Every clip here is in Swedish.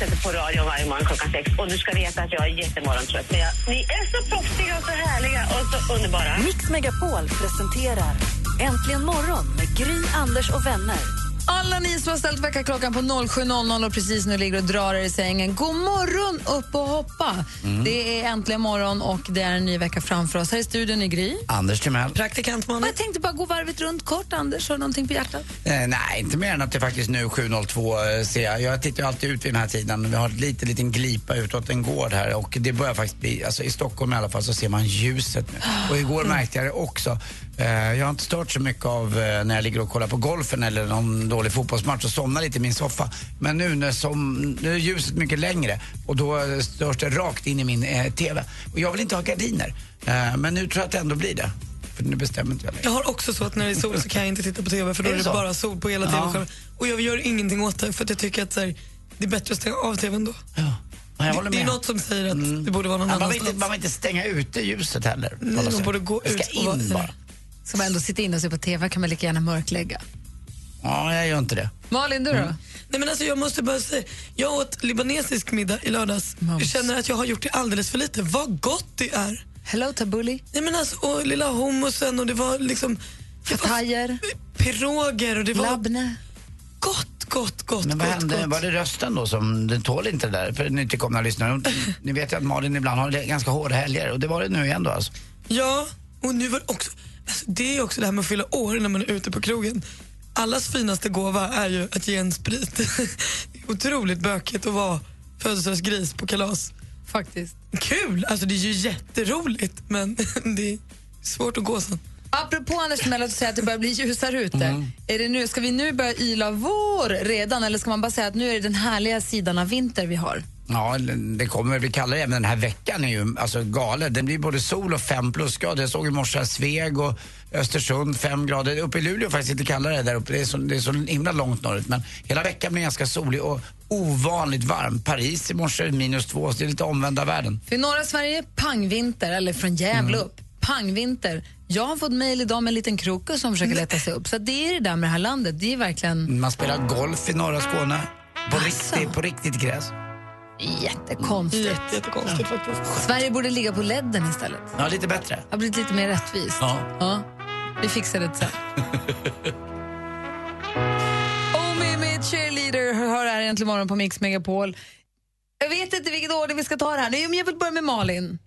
sätter på radion varje morgon klockan sex och du ska veta att jag är jättemorgontrött. Men jag, ni är så proffsiga och så härliga och så underbara. Mix Megapol presenterar Äntligen morgon med Gry, Anders och vänner. Alla ni som har ställt väckarklockan på 07.00 och precis nu ligger och drar er i sängen, god morgon upp och hoppa. Det är äntligen morgon och det är en ny vecka framför oss. Här i studion är Gry. Anders Timell. Praktikant Och jag tänkte bara gå varvet runt kort. Anders, har du någonting på hjärtat? Eh, nej, inte mer än att det faktiskt nu 7.02 eh, ser jag. Jag tittar ju alltid ut vid den här tiden. Vi har en liten, liten glipa utåt en gård här och det börjar faktiskt bli, alltså i Stockholm i alla fall så ser man ljuset nu. Och igår märkte jag det också. Eh, jag har inte stört så mycket av eh, när jag ligger och kollar på golfen eller någon dålig fotbollsmatch och somnar lite i min soffa. Men nu, när som, nu är ljuset mycket längre och då eh, störs det rakt in i min eh, TV. Och jag vill inte ha gardiner. Eh, men nu tror jag att det ändå blir det. För nu bestämmer inte jag längre. Jag har också så att när det är sol så kan jag inte titta på TV för då Är är det det så? bara sol på hela Ja. TV-skärmen. Och jag gör ingenting åt det för att jag tycker att här, det är bättre att stänga av TVn då. Ja. Det, det är. Mm. något som säger att det borde vara någon Ja, man, vill annanstans. inte, man vill inte stänga ute ljuset heller. Nej, man borde gå det ska ut vara- in bara. Ska man ändå sitta inne och se på TV kan man lika gärna mörklägga. Ja, jag gör inte det. Malin, du då? Nej, men alltså, jag måste bara säga, jag åt libanesisk middag i lördags. Jag känner att jag har gjort det alldeles för lite. Vad gott det är! Hello, Tabuli. Nej, men alltså, och lilla hummusen och det var liksom... Fatajer. Piroger och det var Labne. gott, gott, gott, Men vad gott, hände? gott. Var det rösten då som, den tål inte det där? För nytillkomna lyssnare. Ni vet ju att Malin ibland har ganska hårda helger och det var det nu igen då alltså. Ja, och nu var det också... Alltså, det är också det här med att fylla år när man är ute på krogen. Allas finaste gåva är ju att ge en sprit. otroligt bökigt att vara födelsedagsgris på kalas. Faktiskt. Kul! Alltså det är ju jätteroligt men det är svårt att gå sen. Apropå Anders Timell att säga att det börjar bli ljusare ute. Är det nu, ska vi nu börja yla vår redan eller ska man bara säga att nu är det den härliga sidan av vinter vi har? Ja, det kommer bli kallare även den här veckan är ju alltså galen. Det blir både sol och fem plusgrader. Jag såg i morse Sveg och Östersund fem grader. Uppe i Luleå faktiskt lite kallare där uppe. Det är, så, det är så himla långt norrut. Men hela veckan blir ganska solig och ovanligt varm. Paris i morse minus två, så det är lite omvända världen. För norra Sverige, pangvinter, eller från Gävle upp, pangvinter. Jag har fått mejl idag med en liten krokus som försöker leta sig upp. Så det är det där med det här landet. Det är verkligen Man spelar golf i norra Skåne. På, Asså. riktigt, på riktigt gräs. Jättekonstigt. Jätte, jättekonstigt faktiskt. Sverige borde ligga på ledden istället. Ja, lite bättre. Det har blivit lite mer rättvist. Ja. Vi fixar det sen. Oh, Mimi, cheerleader, hör här egentligen morgon på Mix Megapol. Jag vet inte vilket ordning vi ska ta det här. Nej, men jag vill börja med Malin.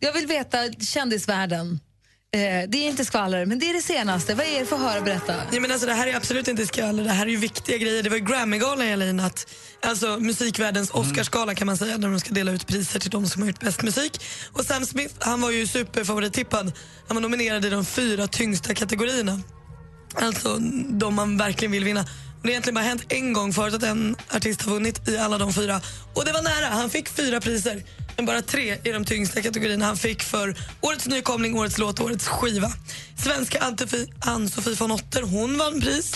Jag vill veta kändisvärlden. Eh, det är inte skvaller, men det är det senaste. Vad är det för höra berätta? Ja, men alltså, det här är absolut inte skvaller, det här är ju viktiga grejer. Det var ju Grammygalan i natt. Alltså musikvärldens Oscarsgala kan man säga, där de ska dela ut priser till de som har gjort bäst musik. Och Sam Smith, han var ju superfavorittippad. Han var nominerad i de fyra tyngsta kategorierna. Alltså de man verkligen vill vinna. Det har egentligen bara hänt en gång förut att en artist har vunnit i alla de fyra. Och det var nära, han fick fyra priser. Men bara tre i de tyngsta kategorierna han fick för Årets nykomling, Årets låt och Årets skiva. Svenska Ann-Sofie von Otter, hon vann pris.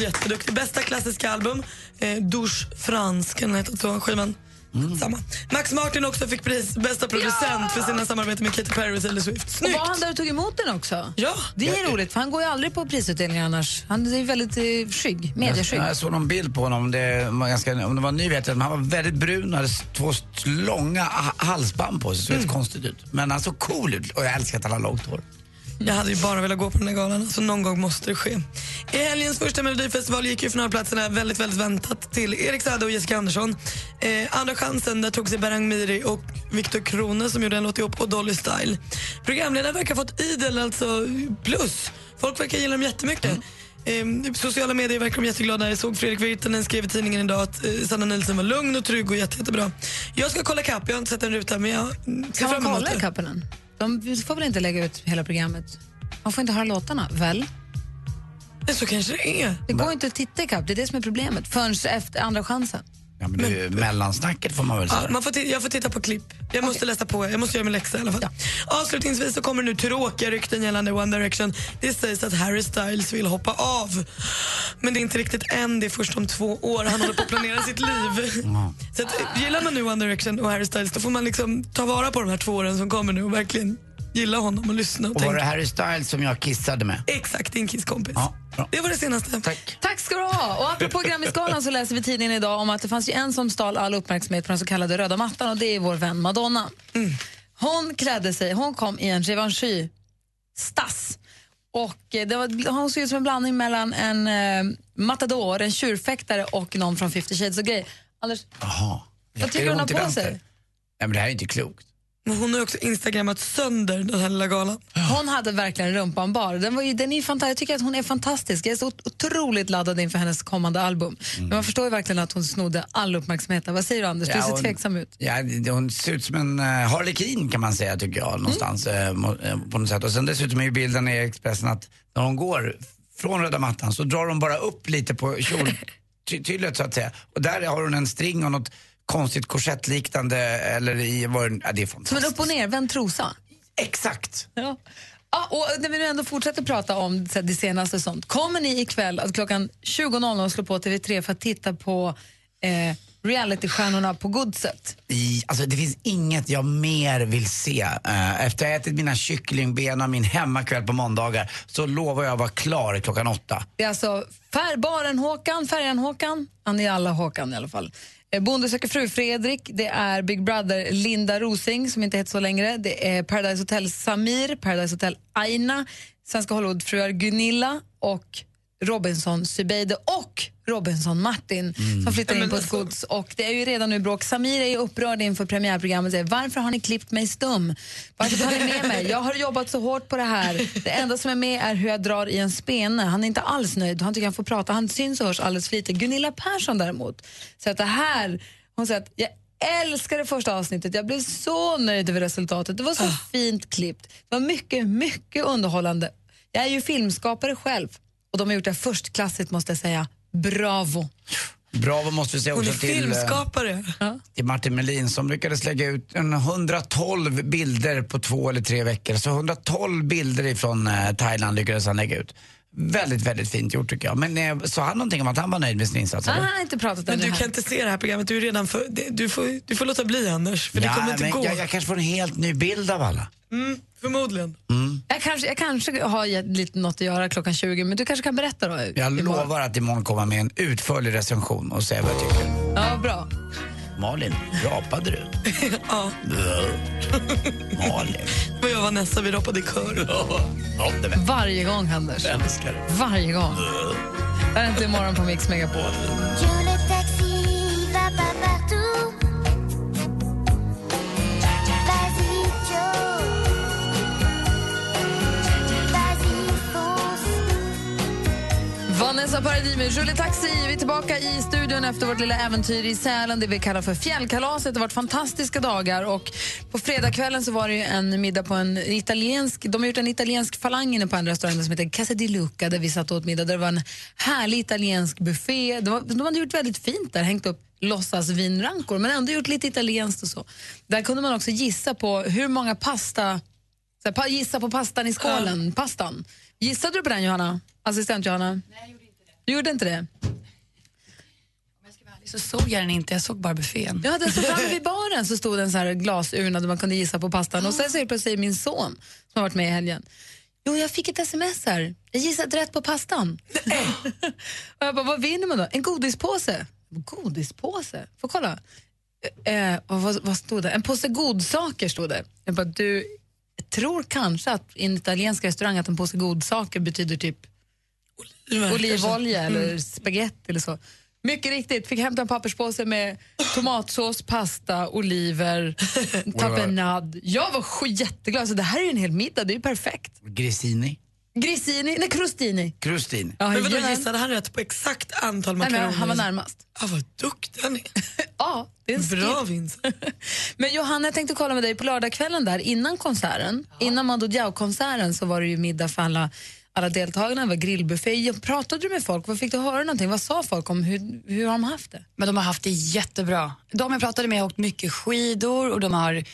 Jätteduktig. Bästa klassiska album, eh, Douche France kan den heta, skivan skivan. Samma. Max Martin också fick pris, bästa producent för sina samarbeten med Katy Perry och Taylor Swift. Och Snyggt! var han där och tog emot den också? Ja. Det är roligt, för han går ju aldrig på prisutdelningar annars. Han är väldigt eh, skygg, medieskygg. Jag, jag såg någon bild på honom, det var ganska, om det var ny vet jag, men han var väldigt brun och hade två långa ha- halsband på sig, så det såg konstigt ut. Men han såg cool ut och jag älskar att han har långt hår. Jag hade ju bara velat gå på den här galan, så någon gång måste det ske. I helgens första melodifestival gick ju finalplatserna väldigt, väldigt väntat till Erik Saade och Jessica Andersson. Eh, andra chansen, där tog sig Berang Miri och Viktor Krone som gjorde en låt ihop och Dolly Style. Programledaren verkar ha fått idel alltså plus. Folk verkar gilla dem jättemycket. Eh, sociala medier verkar de jätteglada. Jag såg Fredrik Virtanen skrev i tidningen idag att eh, Sanna Nilsson var lugn och trygg och jätte, jättebra. Jag ska kolla kapp, jag har inte sett en ruta men jag mm, ser Kan man fram emot kolla i det. kappen än? De får väl inte lägga ut hela programmet? Man får inte höra låtarna, väl? Så kanske det är. Det går inte att titta i kapp, det är det som är problemet. Förrän efter andra chansen. Ja, men det, mellansnacket får man väl säga. Ja, man får jag får titta på klipp. Jag måste läsa på, jag måste göra min läxa i alla fall. Avslutningsvis så kommer nu tråkiga rykten gällande One Direction. Det sägs att Harry Styles vill hoppa av. Men det är inte riktigt än, det är först om två år. Han håller på att planera sitt liv. Så att, eh, gillar man nu One Direction och Harry Styles då får man liksom ta vara på de här två åren som kommer nu och verkligen gilla honom och lyssna och, Och var det Harry Styles som jag kissade med? Exakt, din kisskompis. Ja, bra. Det var det senaste. Tack. Tack ska du ha! Och apropå Grammisgalan så läser vi tidningen idag om att det fanns ju en som stal all uppmärksamhet på den så kallade röda mattan och det är vår vän Madonna. Hon klädde sig, hon kom i en Givenchy stass. Och eh, det var, hon såg ut som en blandning mellan en eh, matador, en tjurfäktare och någon från 50 shades of Grey. Anders, Jaha. vad tycker du hon har på sig? Nej, men det här är inte klokt. Men hon har också instagrammat sönder den här lilla galan. Hon hade verkligen rumpan bar. Den, var ju, den är ju fanta- jag tycker att hon är fantastisk. Jag är så ot- otroligt laddad inför hennes kommande album. Men man förstår ju verkligen att hon snodde all uppmärksamhet. Vad säger du Anders? Du Ja, ser hon- tveksam ut. Ja, hon ser ut som en uh, harlekin kan man säga tycker jag någonstans eh, må- eh, på något sätt. Och sen dessutom är ju bilden i Expressen att när hon går från röda mattan så drar hon bara upp lite på kjoltyllet så att säga. Och där har hon en string och något konstigt korsettliknande eller i vad ja, det är Som en fantastiskt. upp och nervänd trosa. Exakt. Ja. Ja, och när vi nu ändå fortsätter prata om här, det senaste sånt. Kommer ni ikväll att klockan 20.00 slå på TV3 för att titta på eh, realitystjärnorna på Godset? I, alltså det finns inget jag mer vill se. Eh, efter att ha ätit mina kycklingben och min hemmakväll på måndagar så lovar jag att vara klar klockan åtta. Det är alltså färbaren Håkan, färjan Håkan, han är alla Håkan i alla fall. Eh, Bonde söker fru Fredrik, det är Big Brother Linda Rosing som inte heter så längre, det är Paradise Hotel Samir, Paradise Hotel Aina, Svenska Hollywoodfruar Gunilla och Robinson Sybeide och Robinson Martin som flyttar in på ett gods. Och det är ju redan nu bråk. Samir är ju upprörd inför premiärprogrammet och säger varför har ni klippt mig stum? Varför tar ni med mig? Jag har jobbat så hårt på det här. Det enda som är med är hur jag drar i en spene. Han är inte alls nöjd. Han tycker han får prata. Han syns och hörs alldeles för lite. Gunilla Persson däremot så att det här, hon säger att jag älskar det första avsnittet. Jag blev så nöjd över resultatet. Det var så fint klippt. Det var mycket, mycket underhållande. Jag är ju filmskapare själv och de har gjort det förstklassigt måste jag säga. Bravo! Bravo måste vi säga Hon är också till, eh, filmskapare. till Martin Melin som lyckades lägga ut en 112 bilder på två eller tre veckor. Så 112 bilder ifrån eh, Thailand lyckades han lägga ut. Väldigt, väldigt fint gjort tycker jag. Men eh, sa han någonting om att han var nöjd med sin insats? Han eller? har inte pratat om Men det du här. kan inte se det här programmet, du är redan för, det- du, får, du får låta bli Anders, för det Ja, kommer inte men gå. Jag, jag kanske får en helt ny bild av alla. Mm, förmodligen. Jag kanske, jag kanske har gett lite något att göra klockan 20, men du kanske kan berätta då? Jag imorgon. lovar att imorgon komma med en utförlig recension och säga vad jag tycker. Ja, bra. Malin, rapade du? Ja, Malin. det var jag och Vanessa, vi rapade i kör. Ja, det Varje gång, Anders. jag. älskar det. Varje gång. Det är inte imorgon på Mix Megapol. Vanessa Paradis med Julie Taxi. Vi är tillbaka i studion efter vårt lilla äventyr i Sälen, det vi kallar för fjällkalaset. Det har varit fantastiska dagar och på fredagskvällen så var det en middag på en italiensk, de har gjort en italiensk falang inne på en restaurang som heter Casa di Luca där vi satt och åt middag. Det var en härlig italiensk buffé. Var, de hade gjort väldigt fint där, hängt upp låtsasvinrankor men ändå gjort lite italienskt och så. Där kunde man också gissa på hur många pasta så här, gissa på pastan i skålen, pastan. Gissade du på den Johanna? Assistent Johanna? Nej, Du gjorde inte det? Så såg jag den inte, jag såg bara buffén. Ja, den stod framme vid baren så stod en så här glasurna där man kunde gissa på pastan. Och sen helt plötsligt säger min son, som har varit med i helgen, Jo, jag fick ett sms här. Jag gissade rätt på pastan. och jag bara, vad vinner man då? En godispåse. Godispåse? Får kolla. Eh, och vad, vad stod det? En påse godsaker stod det. Jag bara, du jag tror kanske att i en italiensk restaurang att en påse godsaker betyder typ olivolja eller spaghetti eller så. Mycket riktigt, fick hämta en papperspåse med tomatsås, pasta, oliver, tapenad. Jag var jätteglad, så det här är ju en hel middag, det är ju perfekt. Grissini. Grissini, nej crostini. Krustini. Ja, Men vadå, gissade han rätt på exakt antal Nej, makaroner? men han var närmast. Ah, vad duktig han är. Ja, det är en Bra. Vincent. Men Johanna, jag tänkte kolla med dig på lördagskvällen där innan konserten, innan Mando Diao-konserten så var det ju middag för alla, alla deltagarna, det var grillbuffé. Pratade du med folk? Vad fick du höra någonting? Vad sa folk om hur, hur har de haft det? Men de har haft det jättebra. De jag pratade med har åkt mycket skidor och de har,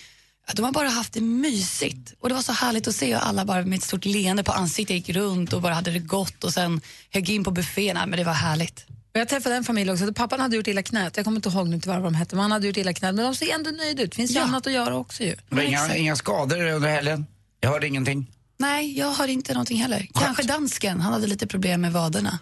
de har bara haft det mysigt. Och det var så härligt att se hur alla bara med ett stort leende på ansiktet gick runt och bara hade det gott och sen högg in på buffén. Nej, Men det var härligt. Och jag träffade en familj också, pappan hade gjort illa knät. Jag kommer inte ihåg nu tyvärr vad de hette, men han hade gjort illa knät. Men de ser ändå nöjda ut. Finns ju Ja. annat att göra också ju. Inga, inga skador under helgen? Jag hörde ingenting. Nej, jag har inte någonting heller. Kanske dansken, han hade lite problem med vaderna.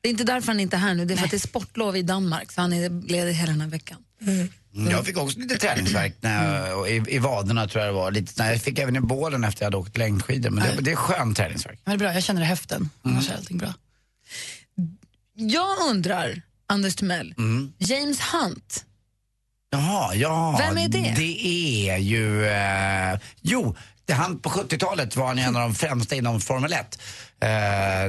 Det är inte därför han inte är här nu, det är för att det är sportlov i Danmark, så han är ledig hela den här veckan. Mm, Jag fick också lite träningsvärk när jag, och i, i vaderna tror jag det var. Lite, nej, jag fick även i bålen efter jag hade åkt längdskidor. Men det, det är skön träningsvärk. Men det är bra, jag känner i höften. Annars är allting bra. Jag undrar, Anders Timell, Mm. James Hunt, Jaha, ja. Vem är det? Det är ju... Eh, jo, det, han, på 70-talet var han en av de främsta inom Formel 1. Eh,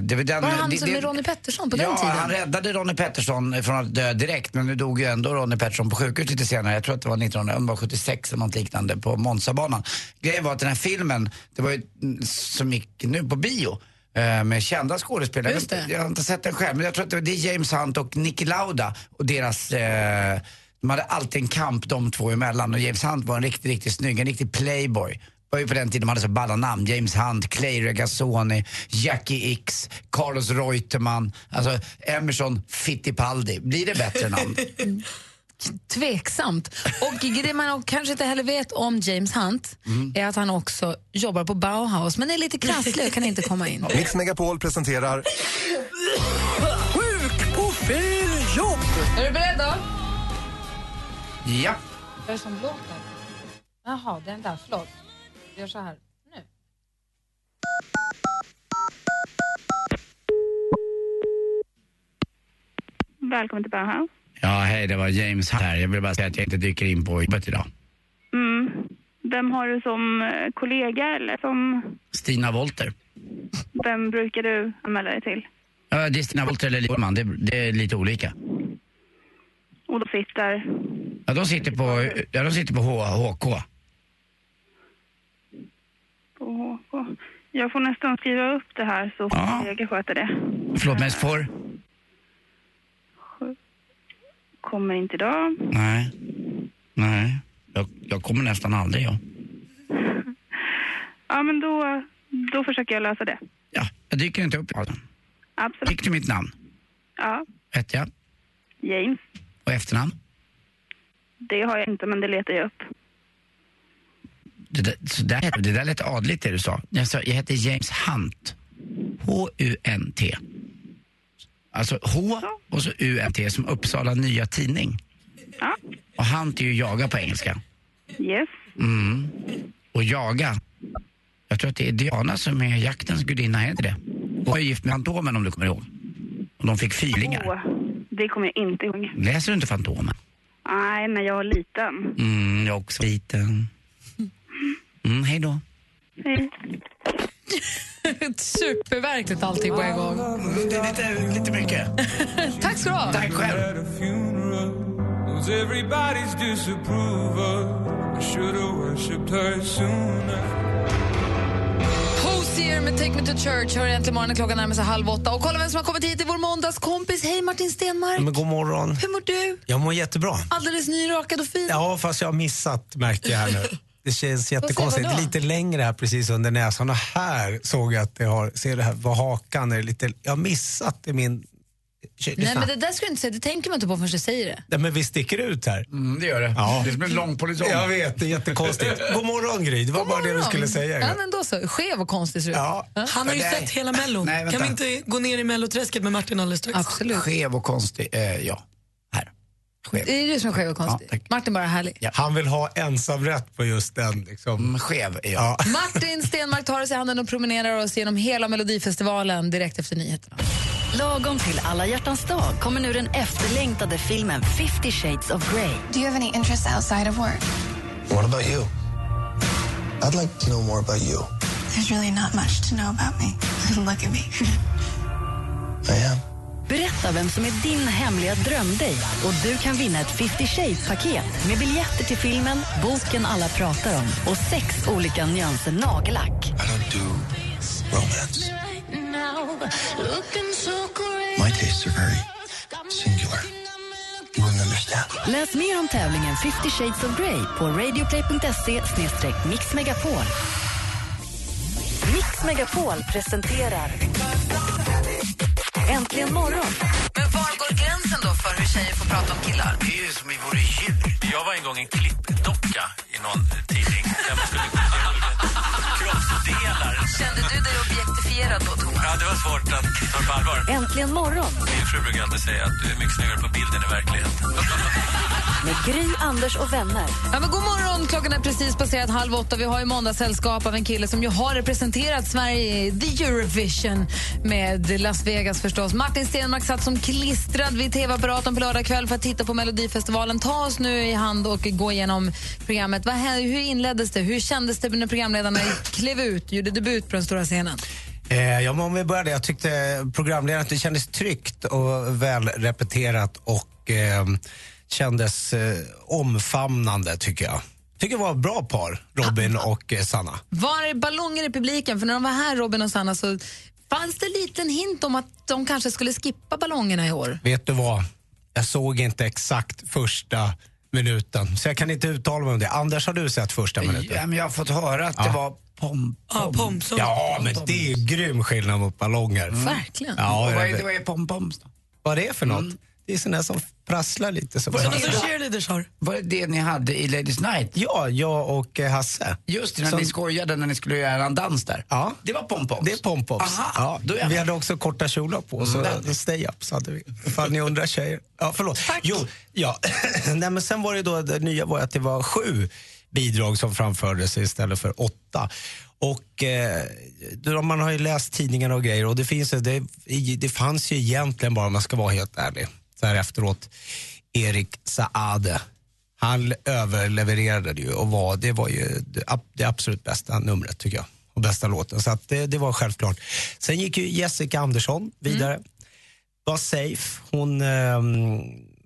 det var den, var han det, som det- med Ronnie Pettersson på ja, den tiden? han räddade Ronnie Pettersson från att dö direkt men nu dog ju ändå Ronnie Pettersson på sjukhus lite senare. Jag tror att det var 1976 eller något liknande på Monzabanan. Grejen var att den här filmen, det var ju som gick nu på bio eh, med kända skådespelare. Det. Jag har inte sett den själv men jag tror att det är James Hunt och Niki Lauda och deras eh, de hade alltid en kamp de två emellan och James Hunt var en riktigt, riktigt snygg, en riktig playboy. Var ju på den tiden de hade så balla namn. James Hunt, Clay Regazzoni, Jackie X, Carlos Reutemann, alltså Emerson Fittipaldi. Blir det bättre namn? Tveksamt. Och det man kanske inte heller vet om James Hunt Mm. är att han också jobbar på Bauhaus, men är lite krasslig och kan inte komma in. Mix Megapol presenterar Sjuk på fel jobb! Är du beredd då? Ja. Vad är det som låter? Jaha, den där. Förlåt. Vi gör så här. Nu. Välkommen till Bauhaus. Ja, hej, det var James här. Jag vill bara säga att jag inte dyker in på jobbet idag. Mm. Vem har du som eh, kollega eller som... Stina Wolter. Vem brukar du anmäla dig till? Ja, det är Stina Wolter eller Liv det, det är lite olika. Och då sitter... Ja, de sitter på, ja, de sitter på H, HK. På HK. Jag får nästan skriva upp det här så får Ja. min kollega sköta det. Förlåt, men får? Kommer inte idag. Nej. Nej. Jag, jag kommer nästan aldrig, ja. Ja, men då, då försöker jag lösa det. Ja, jag dyker inte upp. Absolut. Fick du mitt namn? Ja, Vet jag. James. Och efternamn? Det har jag inte, men det letar jag upp. Det där, det där lät adligt det du sa. Jag, sa. jag heter James Hunt. H-U-N-T. Alltså H och så U-N-T som Uppsala Nya Tidning. Ja, Och Hunt är ju jaga på engelska. yes. Mm. Och jaga. Jag tror att det är Diana som är jaktens gudinna, är det det? Hon är gift med Fantomen om du kommer ihåg. Och de fick fylingar. Åh, det kommer jag inte ihåg. Läser du inte Fantomen? Nej, när jag var liten. Mm, jag också liten. Mm, hej då. Hej. Superverkligt allting på en gång. Det är lite, lite mycket. Tack ska du ha. Tack själv. Was everybody's disapproval. I should have worshipped her sooner. Hosier med Take Me To Church hör äntligen morgonen klockan närmar sig halv åtta. Och kolla vem som har kommit hit, det är vår måndagskompis. Hej Martin Stenmark. Men god morgon. Hur mår du? Jag mår jättebra. Alldeles nyrakad och fin. Ja, fast jag har missat märkte jag här nu. Det känns jättekonstigt. vadå? Lite längre här precis under näsan och här såg jag att det har, ser det här på hakan, är det lite, jag har missat i min... Nej men det där ska du inte säga, det tänker man inte på förrän du säger det. Nej, men vi sticker ut här. Mm, det gör det. Ja. Det är som en lång polisong. Jag vet, det är jättekonstigt. God morgon Gry, det var God bara det du morgon. skulle säga. Ja men då så, skev och konstig ser ut. Ja. Han har ju Nej. sett hela Mellon. Nej, kan vi inte gå ner i Melloträsket med Martin alldeles strax? Absolut. Skev och konstig. Eh, ja. Skev. Det är du som är skev och konstig. Ja. Martin bara är härlig. Han vill ha ensamrätt på just den. Liksom. Mm, skev är jag. Ja. Martin Stenmark tar oss i handen och promenerar oss genom hela Melodifestivalen direkt efter nyheterna. Lagom till alla hjärtans dag kommer nu den efterlängtade filmen 50 shades of Grey. Do you have any interests outside of work? What about you? I'd like to know more about you. There's really not much to know about me. Look at me. I am. Berätta vem som är din hemliga drömdejt och du kan vinna ett 50 shades-paket med biljetter till filmen, boken alla pratar om och sex olika nyanser nagellack. I don't do romance. My tastes are very singular. You wouldn't understand. Läs mer om tävlingen 50 shades of Grey på radioplay.se mixmegapol. Mix Megapol presenterar Äntligen morgon. Men var går gränsen då för hur tjejer får prata om killar? Det är ju som vi vore djur. Jag var en gång en klippdocka i någon tidning. Där man skulle kroppsdelar. Kände du dig objektifierad då, Thomas? Ja, det var svårt att ta på allvar. Äntligen morgon Min fru brukar alltid säga att du är mycket snyggare på bilden i verkligheten. med Gry, Anders och vänner. Ja, men god morgon! Klockan är precis passerat halv åtta. Vi har ju måndagssällskap av en kille som ju har representerat Sverige i The Eurovision med Las Vegas förstås. Martin Stenmark satt som klistrad vid tv-apparaten på lördag kväll för att titta på Melodifestivalen. Ta oss nu i hand och gå igenom programmet. Vad, hur inleddes det? Hur kändes det när programledarna klev ut, gjorde debut på den stora scenen? Eh, ja, men om vi börjar där. Jag tyckte programledaren att det kändes tryggt och väl repeterat och eh, kändes eh, omfamnande tycker jag. Tycker det var ett bra par, Robin och eh, Sanna. Var det ballonger i publiken? För när de var här, Robin och Sanna, så fanns det en liten hint om att de kanske skulle skippa ballongerna i år. Vet du vad? Jag såg inte exakt första minuten, så jag kan inte uttala mig om det. Anders, har du sett första minuten? Ja, men jag har fått höra att det var pom, Ja, pom, så. Ja, men det är grym skillnad mot ballonger. Verkligen. Ja, Och vad, är, vad är pom-poms då? Vad är det för något? Det är såna som prasslar lite. Som som cheerleaders har. Var det det ni hade i Ladies Night? Ja, jag och eh, Hasse. Just det, när Som- ni skojade när ni skulle göra en dans där. Ja. Det var pom-poms? Det är pompops. Aha, Ja, då är jag vi hade också korta kjolar på, så Mm. stay-ups hade vi. Ifall ni undrar tjejer. Ja, förlåt. Jo, ja. Nej, men sen var det då, det nya var att det var sju bidrag som framfördes istället för åtta. Och eh, man har ju läst tidningarna och grejer och det, finns, det, det fanns ju egentligen bara, om man ska vara helt ärlig, så här efteråt, Erik Saade. Han överlevererade ju och var, det var ju det, ab- det absolut bästa numret tycker jag. Och bästa låten. Så det, det var självklart. Sen gick ju Jessica Andersson vidare. Var safe. Hon, ehm,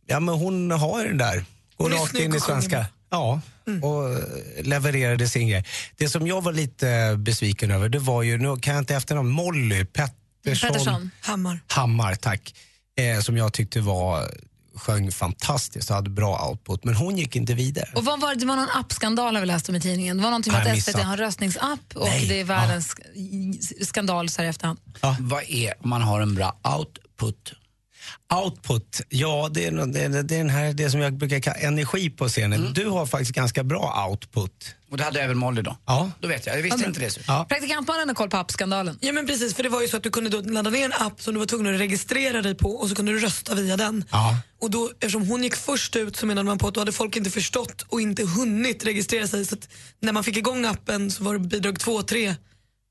ja, men hon har den där. Går rakt in i svenska. bra. Ja, och eh, levererade sin grej. Det som jag var lite besviken över, det var ju, nu kan jag inte efternamn, Molly Pettersson. Pettersson. Hammar. Hammar, tack. Eh, som jag tyckte var, sjöng fantastiskt och hade bra output. Men hon gick inte vidare. Och vad var det? det var någon appskandal har vi läst om i tidningen. Det var någonting med att SVT har en röstningsapp och Nej. det är världens sk- skandal så här i efterhand. Vad är man har en bra output? Output, ja det är, det, är, det är den här, det som jag brukar kalla energi på scenen. Du har faktiskt ganska bra output. Och det hade även Molly då? Ja. Då vet jag, jag visste Ja, inte det. Ja. Praktikantmannen har koll på appskandalen. Ja men precis, för det var ju så att du kunde då ladda ner en app som du var tvungen att registrera dig på och så kunde du rösta via den. Ja. Och då, eftersom hon gick först ut så menade man på att då hade folk inte förstått och inte hunnit registrera sig. Så att när man fick igång appen så var det bidrag två, tre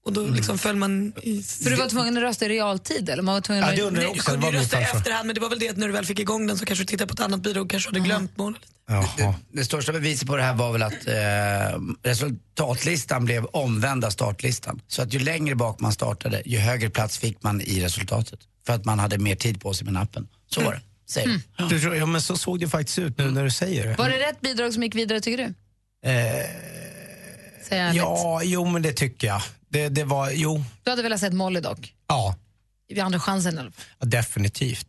och då liksom föll man i... För du var tvungen att rösta i realtid? Eller man var tvungen Ja, att... det undrar jag Du också. Det kunde ju rösta i farfar. efterhand men det var väl det att när du väl fick igång den så kanske du tittade på ett annat bidrag och kanske hade glömt målet. Jaha. Det största beviset på det här var väl att eh, resultatlistan blev omvända startlistan. Så att ju längre bak man startade, ju högre plats fick man i resultatet. För att man hade mer tid på sig med appen. Så var det, de. Du tror, ja, men så såg det faktiskt ut nu när du säger det. Var det rätt bidrag som gick vidare tycker du? Eh, Säg ärligt. ja, jo men det tycker jag. Det, det var, jo, Du hade velat sett Molly dock? ja, I andra chansen i alla fall. ja, definitivt.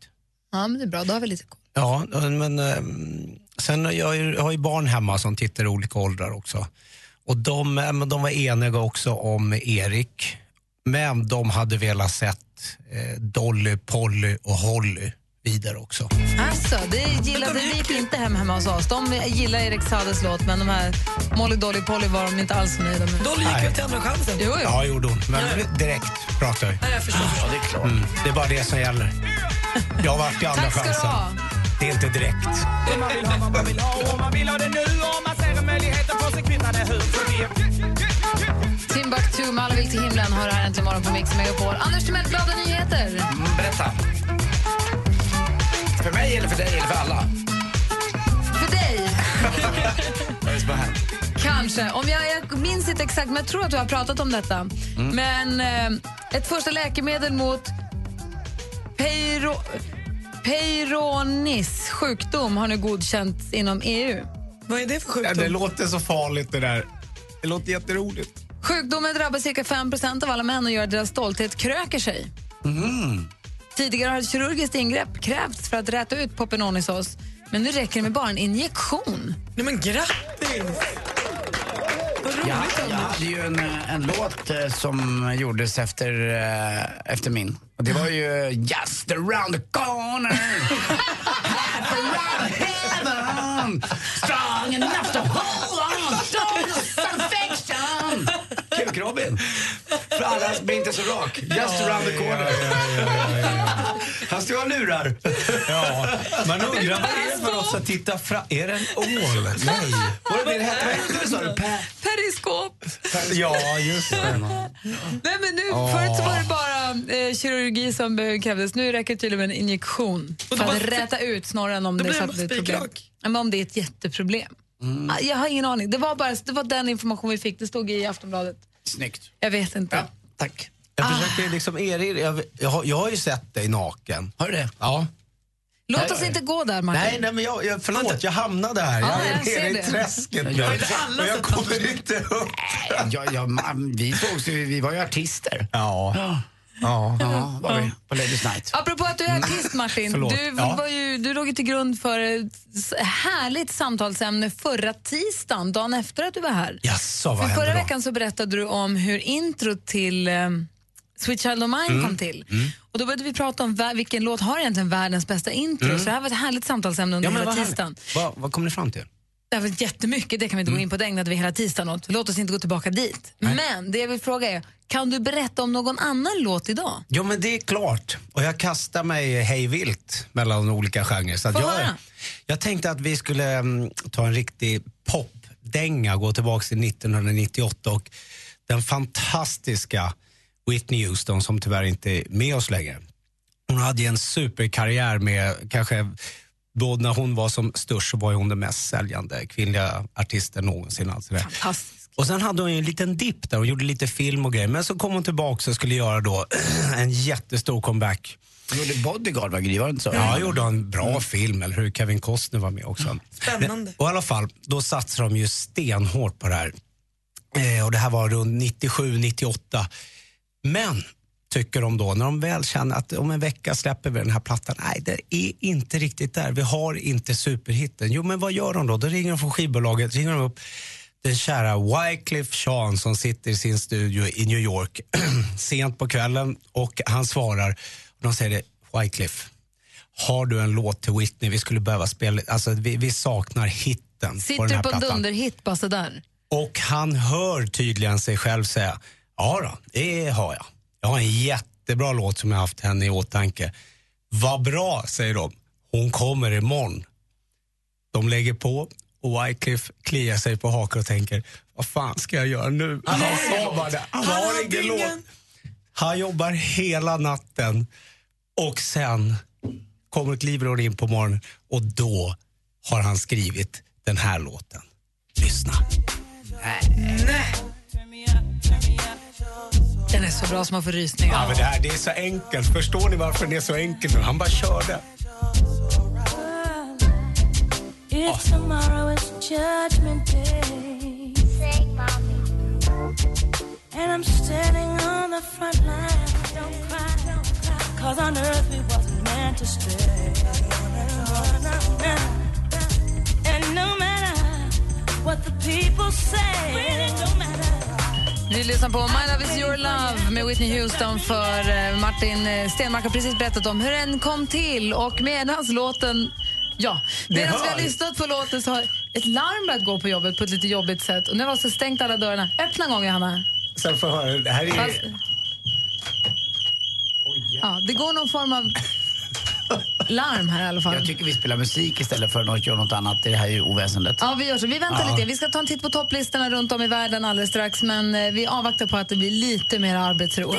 Ja, men det är bra. Då har vi lite koll. Ja, men ehm, sen har jag, ju- jag har ju barn hemma som tittar i olika åldrar också. Och de, eh, men de var eniga också om Erik. Men de hade velat sett eh, Dolly, Polly och Holly vidare också. Alltså, det gillade det gick inte hem hemma hos oss. De gillar Erik Saades låt, men de här Molly, Dolly, Polly var de inte alls nöjda med. Dolly gick väl till andra chansen? Jo, jo. Ja, gjorde hon. Men direkt pratar vi. Ja, jag förstår. Ja, det är klart. Mm, det är bara det som gäller. Jag har varit i andra Tack ska du chansen. ha. Det är inte direkt. Man vill ha man vill ha och man vill ha det nu och man ser en möjlighet att få sig kvittar det hur Timbuktu vill till himlen har här äntligen morgon på Mix Megapol. Anders Timell, glada nyheter. Mm, berätta. För mig eller för dig eller för alla? För dig, Vad är det som har hänt? kanske. Om jag, jag minns inte exakt, men jag tror att du har pratat om detta. Mm. Men eh, ett första läkemedel mot Peiro, Peyronis sjukdom har nu godkänts inom EU. Vad är det för Ja, sjukdom? det låter så farligt det där. Det låter jätteroligt. Sjukdomen drabbar cirka 5% av alla män och gör att deras stolthet kröker sig. Tidigare har ett kirurgiskt ingrepp krävts för att räta ut popenonisås. Men nu räcker det med bara en injektion. Nej men grattis! Jag, jag hade ju en, eh, en låt eh, som gjordes efter, eh, efter min. Och det var ju Just around the corner Half around heaven Strong enough to hold Kuk-Robin. För alla som inte är så rak. Just around the corner. Han står och lurar. Ja, man undrar vad det är för oss att titta fram. Är det en ål? Nej. Vad är det hette? Det sa du? Per? Periskop. Ja, just det. Nej, men nu. Förut så var det bara eh, kirurgi som krävdes. Nu räcker det tydligen med en injektion för att räta ut snarare om det, är blir det ett problem. Men om det är ett jätteproblem. Mm. Ah, Jag har ingen aning. Det var, bara, det var den information vi fick. Det stod i Aftonbladet. Snyggt. Jag vet inte. Tack. Jag försöker liksom erinra. Jag, jag, har- jag har ju sett dig naken. Har du det? Ja. Låt Nej, oss inte gå där, Martin. Nej, nej men jag, jag, förlåt, jag hamnade här. Ja, jag är jag nere i träsket nu. Jag Och jag kommer inte upp. Ja, ja, man, vi, sågs, ju- vi var ju artister. Ja. Ja, Ja. ja var vi på Ladies Night. Apropå att du är artist, Martin. Förlåt. Du, Ja. var ju, du låg ju till grund för ett härligt samtalsämne förra tisdagen, dagen efter att du var här. Jaså, vad För hände förra då? veckan så berättade du om hur intro till um, Sweet Child of Mine Mm. kom till. Och Då började vi prata om vä- vilken låt har egentligen världens bästa intro. Mm. Så det här var ett härligt samtalsämne under Ja, men hela vad härligt. tisdagen. Vad, vad kom ni fram till? Det här var jättemycket, det kan vi inte gå in på, det ägnade vi hela tisdagen åt. Låt oss inte gå tillbaka dit. Men det jag vill fråga är, kan du berätta om någon annan låt idag? Jo, men det är klart. Och jag kastar mig hej vilt mellan olika genrer. Så jag, höra. jag tänkte att vi skulle mm, ta en riktig popdänga, gå tillbaka till 1998 och den fantastiska Whitney Houston som tyvärr inte är med oss längre. Hon hade en superkarriär med kanske då när hon var som störst så var hon den mest säljande kvinnliga artisten någonsin. Alltså det. Fantastisk. Och sen hade hon en liten dipp där och gjorde lite film och grejer. Men så kom hon tillbaka och skulle göra då en jättestor comeback. Du gjorde Bodyguard, Gry? Var det inte så? Ja, jag gjorde en bra film, eller hur? Kevin Costner var med också. Spännande. Och i alla fall, då satsade de ju stenhårt på det här. Eh, och det här var runt 97, 98. Men, tycker de då, när de väl känner att om en vecka släpper vi den här plattan. Nej, det är inte riktigt där. Vi har inte superhitten. Jo, men vad gör de då? Då ringer de från skivbolaget, ringer de upp den kära Wycliffe Jean som sitter i sin studio i New York sent på kvällen och han svarar. Och de säger det, Wycliffe, har du en låt till Whitney? Vi skulle behöva spela, alltså vi, vi saknar hitten på Sitter den du här på en dunderhit bara sådär? Och han hör tydligen sig själv säga, ja då, det har jag. Jag har en jättebra låt som jag haft henne i åtanke. Vad bra, säger de. Hon kommer imorgon. De lägger på och Wycliffe kliar sig på hakan och tänker, vad fan ska jag göra nu? Han sa bara det, han har ingen låt. Han jobbar hela natten och sen kommer hon in på morgonen och då har han skrivit den här låten. Lyssna. Den är så bra som man får rysningar. Ja, men det, här, det är så enkelt. Förstår ni varför den är så enkel nu? Han bara körde. If Vi lyssnar på My Love Is Your Love med Whitney Houston för eh, Martin eh, Stenmark har precis berättat om hur den kom till och medans låten Ja, medan vi har lyssnat på låten så har ett larm börjat gå på jobbet på ett lite jobbigt sätt. Och nu har vi alltså stängt alla dörrarna. Öppna en gång, Johanna. Sen får jag höra, det här är... Fast- Ja, det går någon form av larm här i alla fall. Jag tycker vi spelar musik istället för att göra något annat. Det här är ju oväsendet. Ja, vi gör så. Vi väntar Ja. lite. Vi ska ta en titt på topplistorna runt om i världen alldeles strax. Men eh, vi avvaktar på att det blir lite mer arbetsro.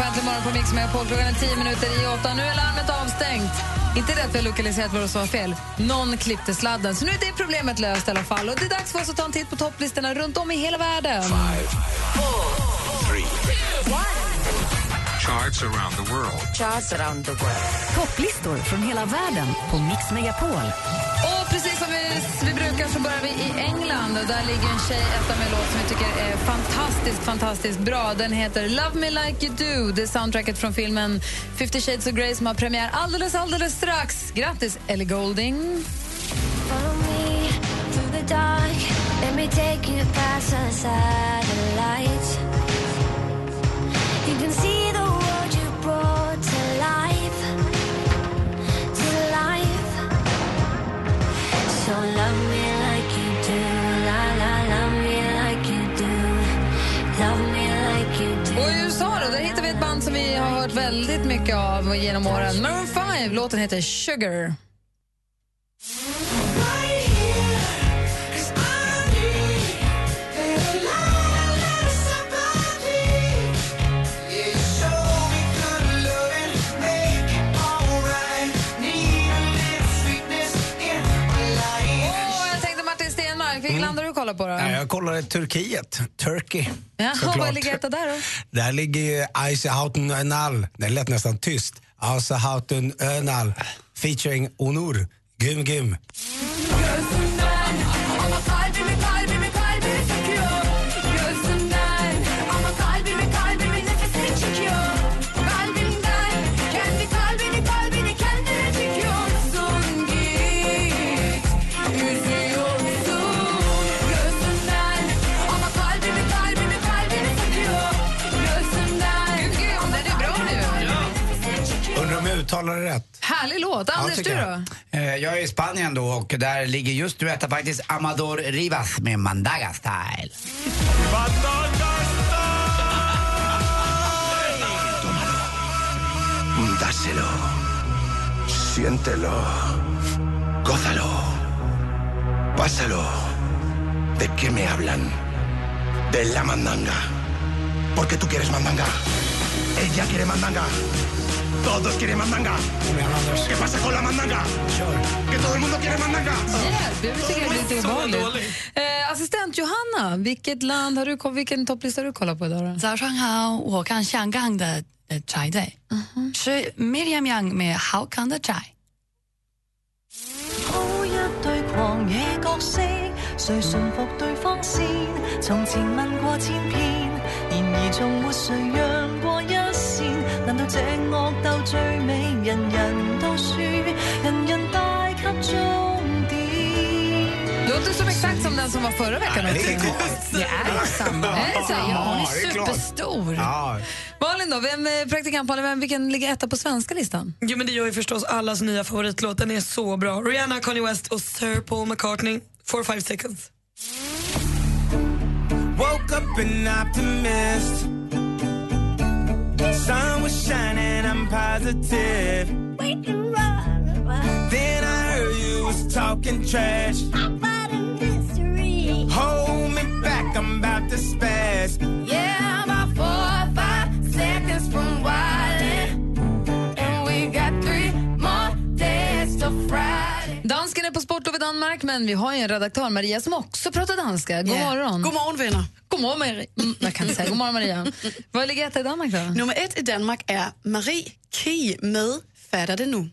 På Äntligen morgon på Mix med Paul. Klockan är tio minuter i åtta. Nu är larmet avstängt. Inte det att vi har lokaliserat vad som var fel. Någon klippte sladden. Så nu är det problemet löst i alla fall. Och det är dags för oss att ta en titt på topplistorna runt om i hela världen. Charts around the world. Charts around the world. Topplistor från hela världen på Mix Megapol. Och precis som vi, vi brukar så börjar vi i England. Där ligger en tjej etta med en låt som vi tycker är fantastiskt, fantastiskt bra. Den heter Love Me Like You Do. Det är soundtracket från filmen 50 Shades of Grey som har premiär alldeles, alldeles strax. Grattis, Ellie Goulding. Follow me hört väldigt mycket av genom åren. Maroon 5, låten heter Sugar. Kollat på då? Nej, jag kollade Turkiet, Turkey. Såklart. vad ligger etta där då? Där ligger ju Eisehauten Önal. Den lät nästan tyst. Eisehauten Önal featuring Onur. Gym Gym. Det rätt. Härlig låt. Anders, du tycker då? jag. Eh, Jag är i Spanien då och där ligger just du etta faktiskt Amador Rivas med Mandaga Style. Dáselo. Siéntelo. Gózalo. Pásalo. ¿De qué me hablan? De la mandanga. ¿Por qué tú quieres mandanga? Ella quiere mandanga. Todos quieren mandanga. ¿Qué pasa con la mandanga? Que todo el mundo quiere mandanga. Yes, jag tycker det blir lite obehagligt. Eh, assistent Johanna, vilket land har du, ko- vilken topplista har du kollat på idag? Då? 早上好，我看香港的呃柴队，是 Miriam Yang med How Come 的柴。好一对狂野角色，谁驯服对方先？从前问过千遍，然而从没谁让过一 线。难道这恶斗最美，人人都输，人人带给终点？ Låter som exakt som den som var förra veckan också. Det är samma. Är det så? Ja, hon är det är klart. superstor. Ja. Malin då, vem, eh, praktikant Malin, vem, vilken ligger etta på svenska listan? Jo, men det gör ju förstås allas nya favoritlåt. Den är så bra. Rihanna, Kanye West och Sir Paul McCartney. Four five seconds. Woke up an optimist. Sun was shining, I'm positive. Then I heard you was talking trash. Hold me back, I'm about to spaz. Yeah, Dansken är på sportlov i Danmark, men vi har ju en redaktör, Maria, som också pratar danska. God Ja. morgon. God morgon vänner. God morgon, Maria. Mm, jag kan säga. God morgon, Maria. Vad ligger etta i Danmark då? Nummer ett i Danmark är Marie Kie med Fatter det nu.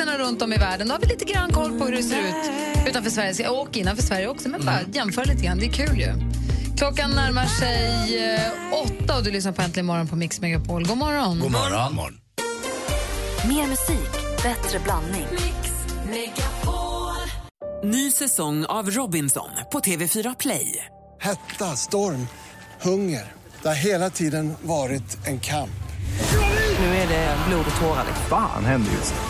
Topplistorna runt om i världen. Då har vi lite grann koll på hur det ser ut utanför Sverige och innanför Sverige också. Men bara jämför lite grann. Det är kul ju. Klockan närmar sig eh, åtta och du lyssnar på Äntligen morgon på Mix Megapol. God morgon. God morgon. Mer musik, bättre blandning. Ny säsong av Robinson på TV4 Play. Hetta, storm, hunger. Det har hela tiden varit en kamp. Nu är det blod och tårar. Fan händer just nu.